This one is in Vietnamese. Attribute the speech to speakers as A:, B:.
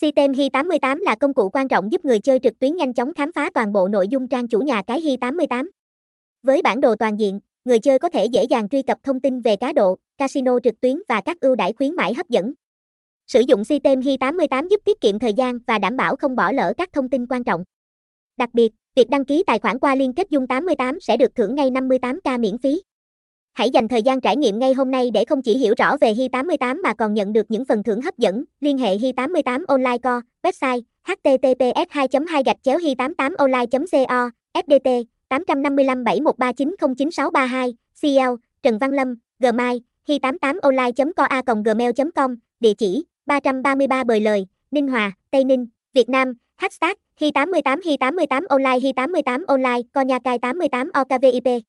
A: System Hi88 là công cụ quan trọng giúp người chơi trực tuyến nhanh chóng khám phá toàn bộ nội dung trang chủ nhà cái Hi88. Với bản đồ toàn diện, người chơi có thể dễ dàng truy cập thông tin về cá độ, casino trực tuyến và các ưu đãi khuyến mãi hấp dẫn. Sử dụng System Hi88 giúp tiết kiệm thời gian và đảm bảo không bỏ lỡ các thông tin quan trọng. Đặc biệt, việc đăng ký tài khoản qua liên kết Dung 88 sẽ được thưởng ngay 58k miễn phí. Hãy dành thời gian trải nghiệm ngay hôm nay để không chỉ hiểu rõ về Hi88 mà còn nhận được những phần thưởng hấp dẫn. Liên hệ Hi88 Online Co, website https 2 2 gạch chéo hi 88 online co FDT 855 7139 09632 CL Trần Văn Lâm Gmail hi88online.co gmail.com Địa chỉ 333 Bời Lời Ninh Hòa Tây Ninh Việt Nam Hashtag Hi88 Hi88 Online Hi88 Online Con Nha Cai 88 OKVIP